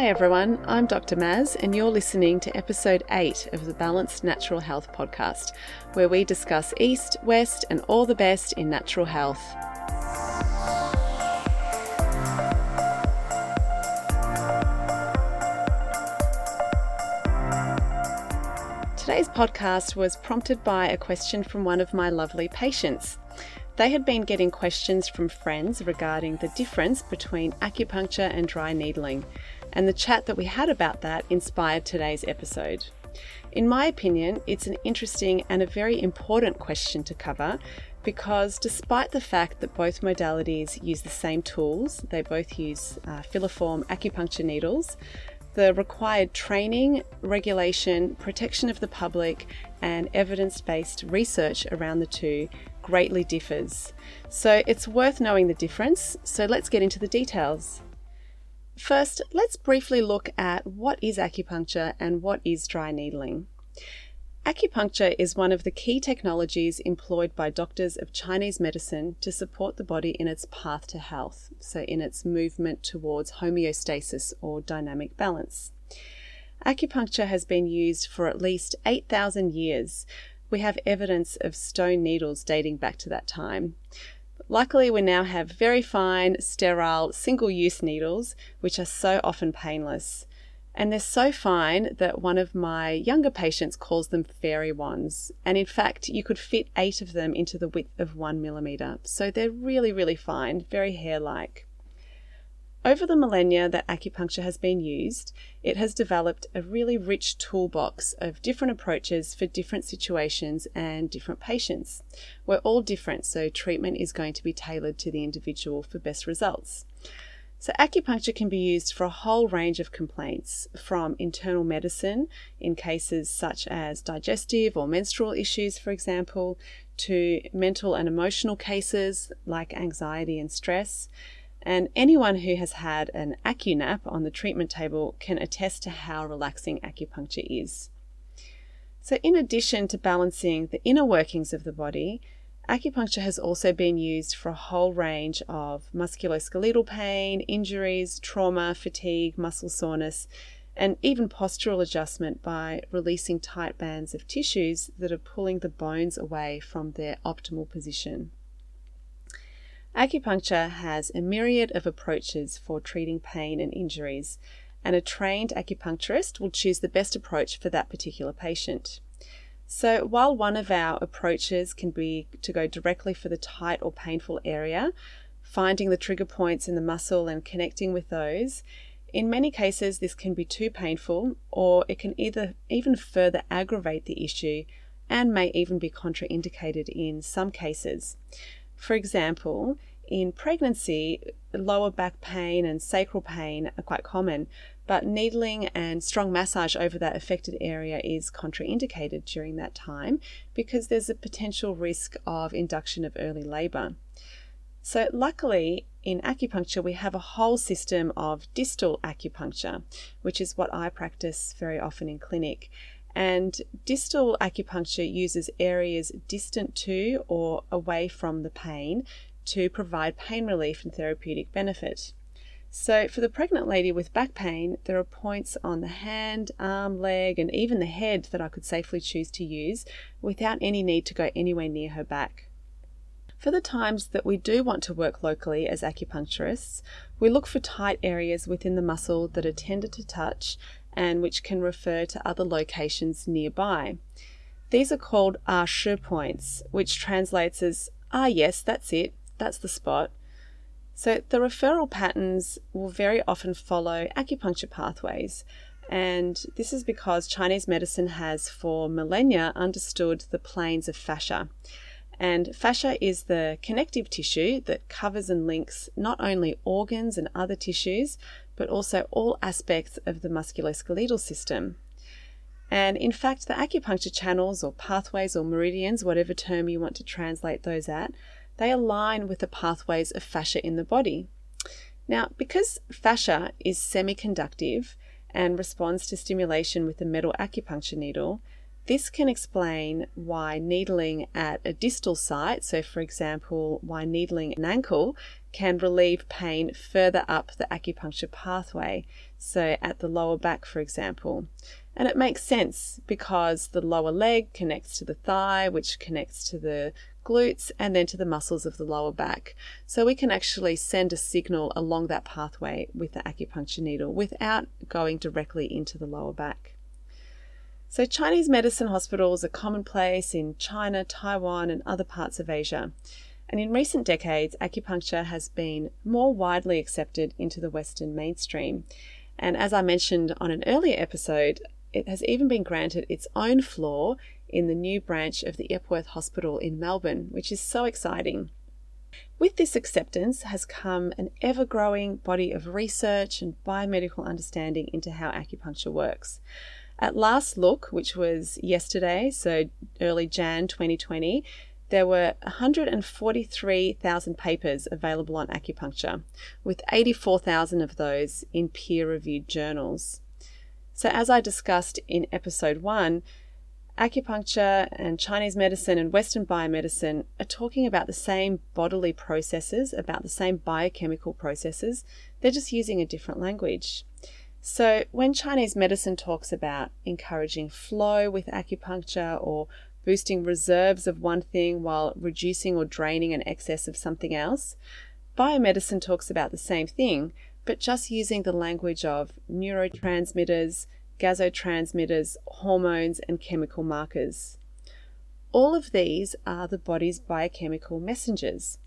Hi everyone, I'm Dr. Maz, and you're listening to episode 8 of the Balanced Natural Health podcast, where we discuss East, West, and all the best in natural health. Today's podcast was prompted by a question from one of my lovely patients. They had been getting questions from friends regarding the difference between acupuncture and dry needling, and the chat that we had about that inspired today's episode. In my opinion, it's an interesting and a very important question to cover because despite the fact that both modalities use the same tools, they both use uh, filiform acupuncture needles, the required training, regulation, protection of the public, and evidence based research around the two greatly differs. So it's worth knowing the difference. So let's get into the details. First, let's briefly look at what is acupuncture and what is dry needling. Acupuncture is one of the key technologies employed by doctors of Chinese medicine to support the body in its path to health, so in its movement towards homeostasis or dynamic balance. Acupuncture has been used for at least 8,000 years, we have evidence of stone needles dating back to that time. Luckily, we now have very fine, sterile, single use needles, which are so often painless. And they're so fine that one of my younger patients calls them fairy wands. And in fact, you could fit eight of them into the width of one millimeter. So they're really, really fine, very hair like. Over the millennia that acupuncture has been used, it has developed a really rich toolbox of different approaches for different situations and different patients. We're all different, so treatment is going to be tailored to the individual for best results. So, acupuncture can be used for a whole range of complaints, from internal medicine in cases such as digestive or menstrual issues, for example, to mental and emotional cases like anxiety and stress and anyone who has had an AcuNap on the treatment table can attest to how relaxing acupuncture is. So, in addition to balancing the inner workings of the body, acupuncture has also been used for a whole range of musculoskeletal pain, injuries, trauma, fatigue, muscle soreness, and even postural adjustment by releasing tight bands of tissues that are pulling the bones away from their optimal position. Acupuncture has a myriad of approaches for treating pain and injuries, and a trained acupuncturist will choose the best approach for that particular patient. So, while one of our approaches can be to go directly for the tight or painful area, finding the trigger points in the muscle and connecting with those, in many cases this can be too painful or it can either even further aggravate the issue and may even be contraindicated in some cases. For example, in pregnancy, lower back pain and sacral pain are quite common, but needling and strong massage over that affected area is contraindicated during that time because there's a potential risk of induction of early labour. So, luckily, in acupuncture, we have a whole system of distal acupuncture, which is what I practice very often in clinic. And distal acupuncture uses areas distant to or away from the pain to provide pain relief and therapeutic benefit. So, for the pregnant lady with back pain, there are points on the hand, arm, leg, and even the head that I could safely choose to use without any need to go anywhere near her back. For the times that we do want to work locally as acupuncturists, we look for tight areas within the muscle that are tender to touch and which can refer to other locations nearby. These are called Ah Shi points, which translates as Ah, yes, that's it, that's the spot. So the referral patterns will very often follow acupuncture pathways. And this is because Chinese medicine has for millennia understood the planes of fascia. And fascia is the connective tissue that covers and links not only organs and other tissues, but also all aspects of the musculoskeletal system. And in fact, the acupuncture channels or pathways or meridians, whatever term you want to translate those at, they align with the pathways of fascia in the body. Now, because fascia is semiconductive and responds to stimulation with a metal acupuncture needle, this can explain why needling at a distal site, so for example, why needling an ankle can relieve pain further up the acupuncture pathway. so at the lower back, for example. And it makes sense because the lower leg connects to the thigh, which connects to the glutes and then to the muscles of the lower back. So we can actually send a signal along that pathway with the acupuncture needle without going directly into the lower back. So, Chinese medicine hospitals are commonplace in China, Taiwan, and other parts of Asia. And in recent decades, acupuncture has been more widely accepted into the Western mainstream. And as I mentioned on an earlier episode, it has even been granted its own floor in the new branch of the Epworth Hospital in Melbourne, which is so exciting. With this acceptance has come an ever growing body of research and biomedical understanding into how acupuncture works. At last look, which was yesterday, so early Jan 2020, there were 143,000 papers available on acupuncture, with 84,000 of those in peer reviewed journals. So, as I discussed in episode one, acupuncture and Chinese medicine and Western biomedicine are talking about the same bodily processes, about the same biochemical processes. They're just using a different language. So, when Chinese medicine talks about encouraging flow with acupuncture or boosting reserves of one thing while reducing or draining an excess of something else, biomedicine talks about the same thing, but just using the language of neurotransmitters, gasotransmitters, hormones, and chemical markers. All of these are the body's biochemical messengers,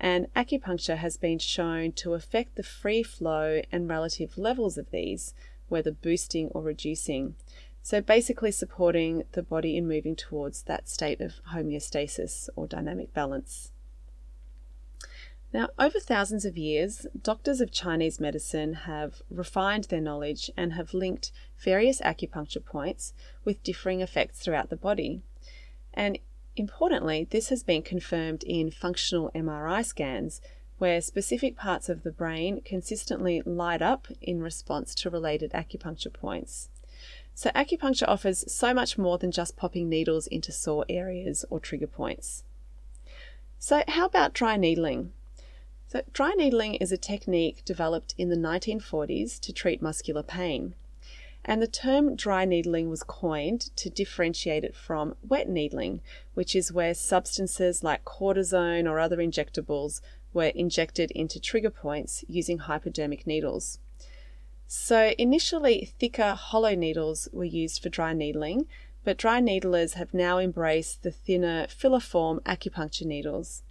and acupuncture has been shown to affect the free flow and relative levels of these, whether boosting or reducing. So, basically, supporting the body in moving towards that state of homeostasis or dynamic balance. Now, over thousands of years, doctors of Chinese medicine have refined their knowledge and have linked various acupuncture points with differing effects throughout the body. And importantly, this has been confirmed in functional MRI scans, where specific parts of the brain consistently light up in response to related acupuncture points. So, acupuncture offers so much more than just popping needles into sore areas or trigger points. So, how about dry needling? So, dry needling is a technique developed in the 1940s to treat muscular pain. And the term dry needling was coined to differentiate it from wet needling, which is where substances like cortisone or other injectables were injected into trigger points using hypodermic needles. So, initially, thicker hollow needles were used for dry needling, but dry needlers have now embraced the thinner filiform acupuncture needles.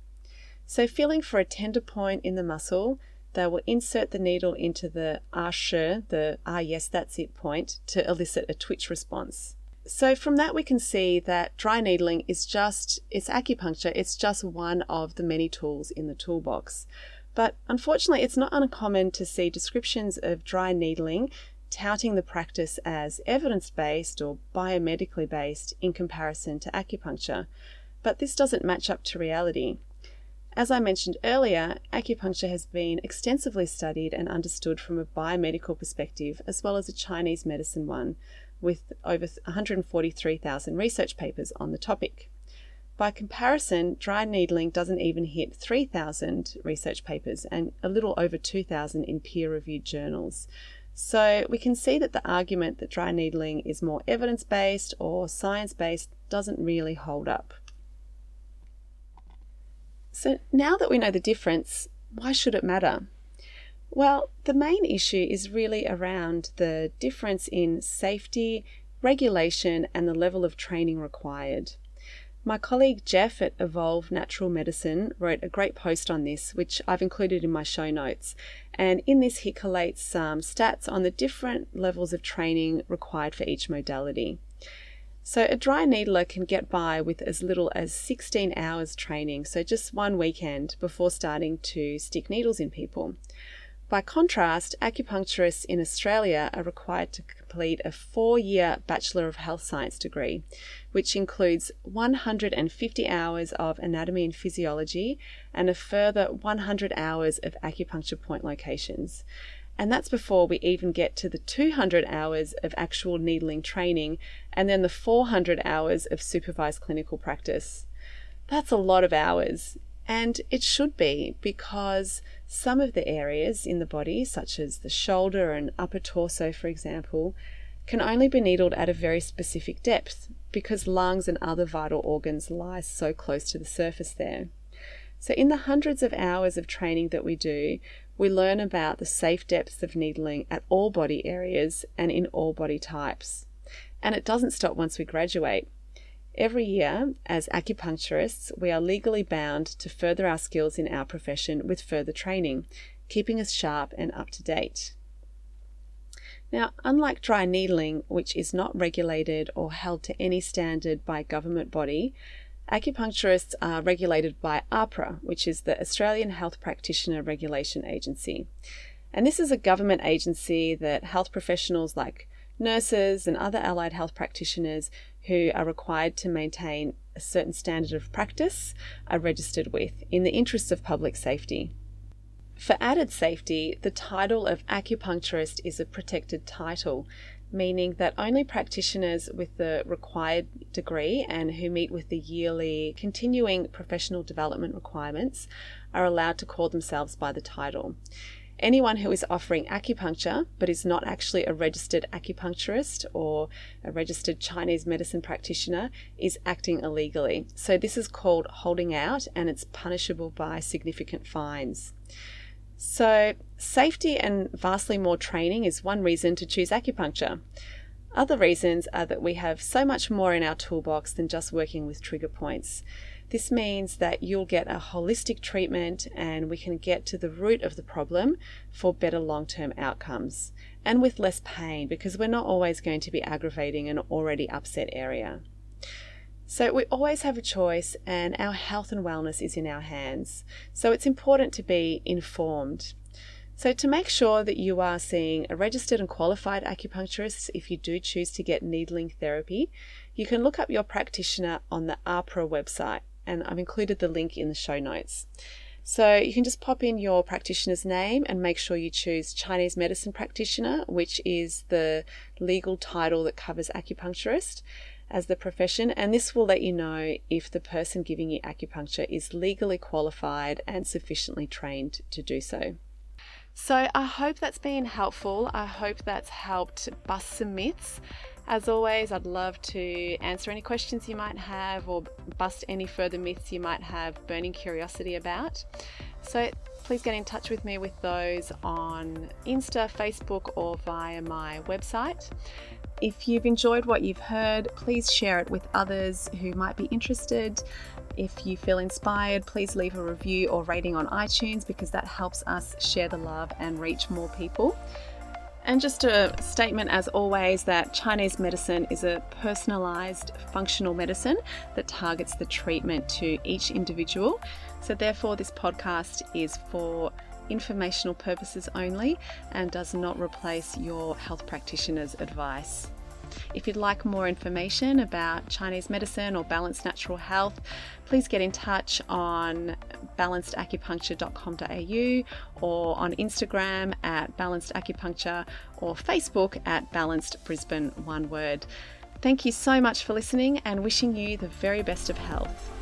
So, feeling for a tender point in the muscle, they will insert the needle into the ah shi, the ah yes, that's it point, to elicit a twitch response. So from that we can see that dry needling is just it's acupuncture, it's just one of the many tools in the toolbox. But unfortunately it's not uncommon to see descriptions of dry needling touting the practice as evidence-based or biomedically based in comparison to acupuncture. But this doesn't match up to reality. As I mentioned earlier, acupuncture has been extensively studied and understood from a biomedical perspective as well as a Chinese medicine one, with over 143,000 research papers on the topic. By comparison, dry needling doesn't even hit 3,000 research papers and a little over 2,000 in peer reviewed journals. So we can see that the argument that dry needling is more evidence based or science based doesn't really hold up. So now that we know the difference, why should it matter? Well, the main issue is really around the difference in safety, regulation, and the level of training required. My colleague Jeff at Evolve Natural Medicine wrote a great post on this, which I've included in my show notes. And in this, he collates some stats on the different levels of training required for each modality. So, a dry needler can get by with as little as 16 hours training, so just one weekend before starting to stick needles in people. By contrast, acupuncturists in Australia are required to complete a four year Bachelor of Health Science degree, which includes 150 hours of anatomy and physiology and a further 100 hours of acupuncture point locations. And that's before we even get to the 200 hours of actual needling training and then the 400 hours of supervised clinical practice. That's a lot of hours. And it should be because some of the areas in the body, such as the shoulder and upper torso, for example, can only be needled at a very specific depth because lungs and other vital organs lie so close to the surface there. So, in the hundreds of hours of training that we do, we learn about the safe depths of needling at all body areas and in all body types. And it doesn't stop once we graduate. Every year, as acupuncturists, we are legally bound to further our skills in our profession with further training, keeping us sharp and up to date. Now, unlike dry needling, which is not regulated or held to any standard by government body, acupuncturists are regulated by AHPRA, which is the Australian Health Practitioner Regulation Agency. And this is a government agency that health professionals like nurses and other allied health practitioners who are required to maintain a certain standard of practice are registered with in the interests of public safety. For added safety, the title of acupuncturist is a protected title, meaning that only practitioners with the required degree and who meet with the yearly continuing professional development requirements are allowed to call themselves by the title. Anyone who is offering acupuncture but is not actually a registered acupuncturist or a registered Chinese medicine practitioner is acting illegally. So, this is called holding out and it's punishable by significant fines. So, safety and vastly more training is one reason to choose acupuncture. Other reasons are that we have so much more in our toolbox than just working with trigger points. This means that you'll get a holistic treatment and we can get to the root of the problem for better long term outcomes and with less pain because we're not always going to be aggravating an already upset area. So, we always have a choice, and our health and wellness is in our hands. So, it's important to be informed. So, to make sure that you are seeing a registered and qualified acupuncturist if you do choose to get needling therapy, you can look up your practitioner on the AHPRA website and I've included the link in the show notes. So you can just pop in your practitioner's name and make sure you choose Chinese medicine practitioner, which is the legal title that covers acupuncturist as the profession, and this will let you know if the person giving you acupuncture is legally qualified and sufficiently trained to do so. So, I hope that's been helpful. I hope that's helped bust some myths as always, I'd love to answer any questions you might have or bust any further myths you might have burning curiosity about. So please get in touch with me with those on Insta, Facebook, or via my website. If you've enjoyed what you've heard, please share it with others who might be interested. If you feel inspired, please leave a review or rating on iTunes because that helps us share the love and reach more people. And just a statement, as always, that Chinese medicine is a personalized functional medicine that targets the treatment to each individual. So, therefore, this podcast is for informational purposes only and does not replace your health practitioner's advice. If you'd like more information about Chinese medicine or balanced natural health, please get in touch on balancedacupuncture.com.au or on Instagram at balancedacupuncture or Facebook at balanced Brisbane, one word. Thank you so much for listening and wishing you the very best of health.